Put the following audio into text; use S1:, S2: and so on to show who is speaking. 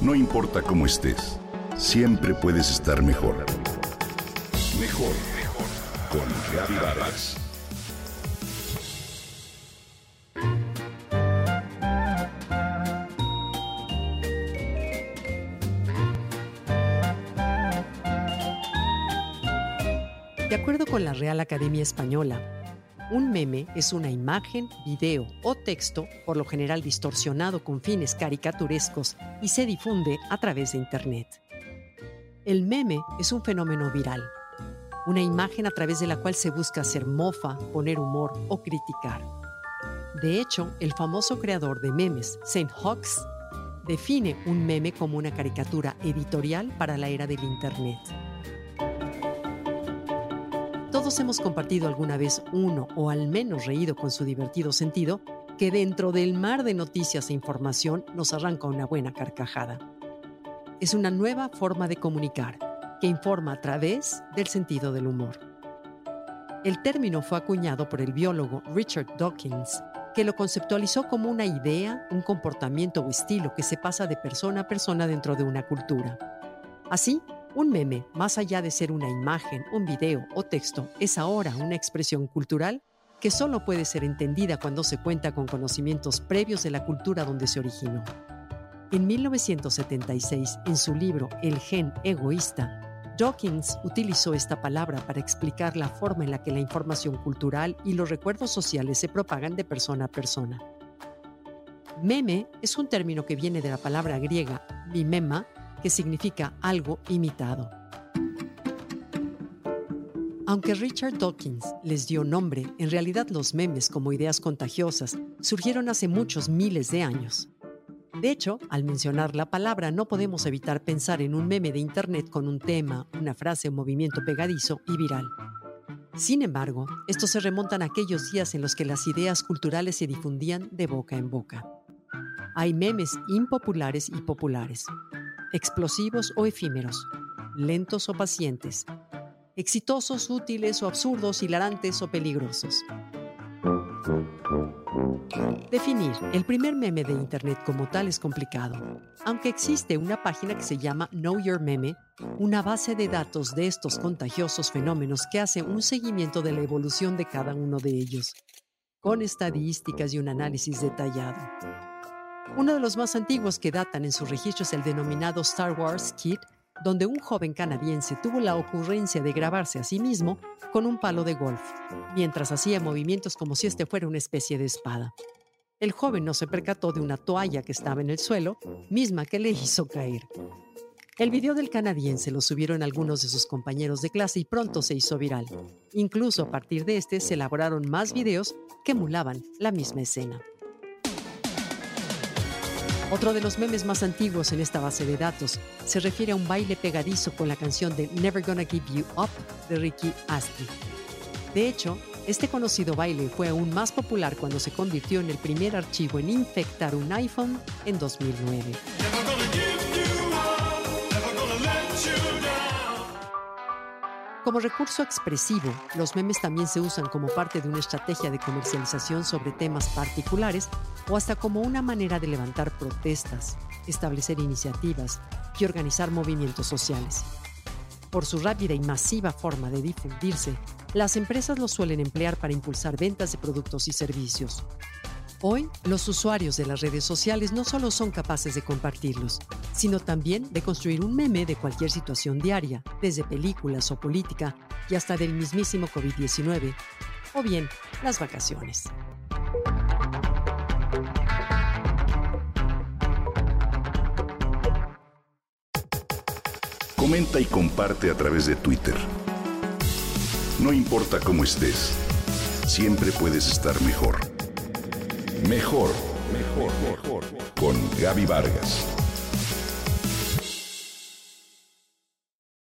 S1: No importa cómo estés, siempre puedes estar mejor. Mejor, mejor. Con Vargas.
S2: De acuerdo con la Real Academia Española, un meme es una imagen, video o texto, por lo general distorsionado con fines caricaturescos y se difunde a través de Internet. El meme es un fenómeno viral, una imagen a través de la cual se busca hacer mofa, poner humor o criticar. De hecho, el famoso creador de memes, Saint Hawks, define un meme como una caricatura editorial para la era del Internet. Todos hemos compartido alguna vez uno o al menos reído con su divertido sentido que dentro del mar de noticias e información nos arranca una buena carcajada. Es una nueva forma de comunicar que informa a través del sentido del humor. El término fue acuñado por el biólogo Richard Dawkins, que lo conceptualizó como una idea, un comportamiento o estilo que se pasa de persona a persona dentro de una cultura. Así, un meme, más allá de ser una imagen, un video o texto, es ahora una expresión cultural que solo puede ser entendida cuando se cuenta con conocimientos previos de la cultura donde se originó. En 1976, en su libro El gen egoísta, Dawkins utilizó esta palabra para explicar la forma en la que la información cultural y los recuerdos sociales se propagan de persona a persona. Meme es un término que viene de la palabra griega mimema, que significa algo imitado. Aunque Richard Dawkins les dio nombre, en realidad los memes como ideas contagiosas surgieron hace muchos miles de años. De hecho, al mencionar la palabra no podemos evitar pensar en un meme de Internet con un tema, una frase o movimiento pegadizo y viral. Sin embargo, estos se remontan a aquellos días en los que las ideas culturales se difundían de boca en boca. Hay memes impopulares y populares, explosivos o efímeros, lentos o pacientes, exitosos, útiles o absurdos, hilarantes o peligrosos. Definir el primer meme de Internet como tal es complicado, aunque existe una página que se llama Know Your Meme, una base de datos de estos contagiosos fenómenos que hace un seguimiento de la evolución de cada uno de ellos, con estadísticas y un análisis detallado. Uno de los más antiguos que datan en su registro es el denominado Star Wars Kid, donde un joven canadiense tuvo la ocurrencia de grabarse a sí mismo con un palo de golf, mientras hacía movimientos como si este fuera una especie de espada. El joven no se percató de una toalla que estaba en el suelo, misma que le hizo caer. El video del canadiense lo subieron algunos de sus compañeros de clase y pronto se hizo viral. Incluso a partir de este se elaboraron más videos que emulaban la misma escena. Otro de los memes más antiguos en esta base de datos se refiere a un baile pegadizo con la canción de Never Gonna Give You Up de Ricky Astley. De hecho, este conocido baile fue aún más popular cuando se convirtió en el primer archivo en infectar un iPhone en 2009. Como recurso expresivo, los memes también se usan como parte de una estrategia de comercialización sobre temas particulares o hasta como una manera de levantar protestas, establecer iniciativas y organizar movimientos sociales. Por su rápida y masiva forma de difundirse, las empresas los suelen emplear para impulsar ventas de productos y servicios. Hoy, los usuarios de las redes sociales no solo son capaces de compartirlos, sino también de construir un meme de cualquier situación diaria, desde películas o política y hasta del mismísimo COVID-19, o bien las vacaciones.
S1: Comenta y comparte a través de Twitter. No importa cómo estés, siempre puedes estar mejor. Mejor, mejor, mejor. Con Gaby Vargas.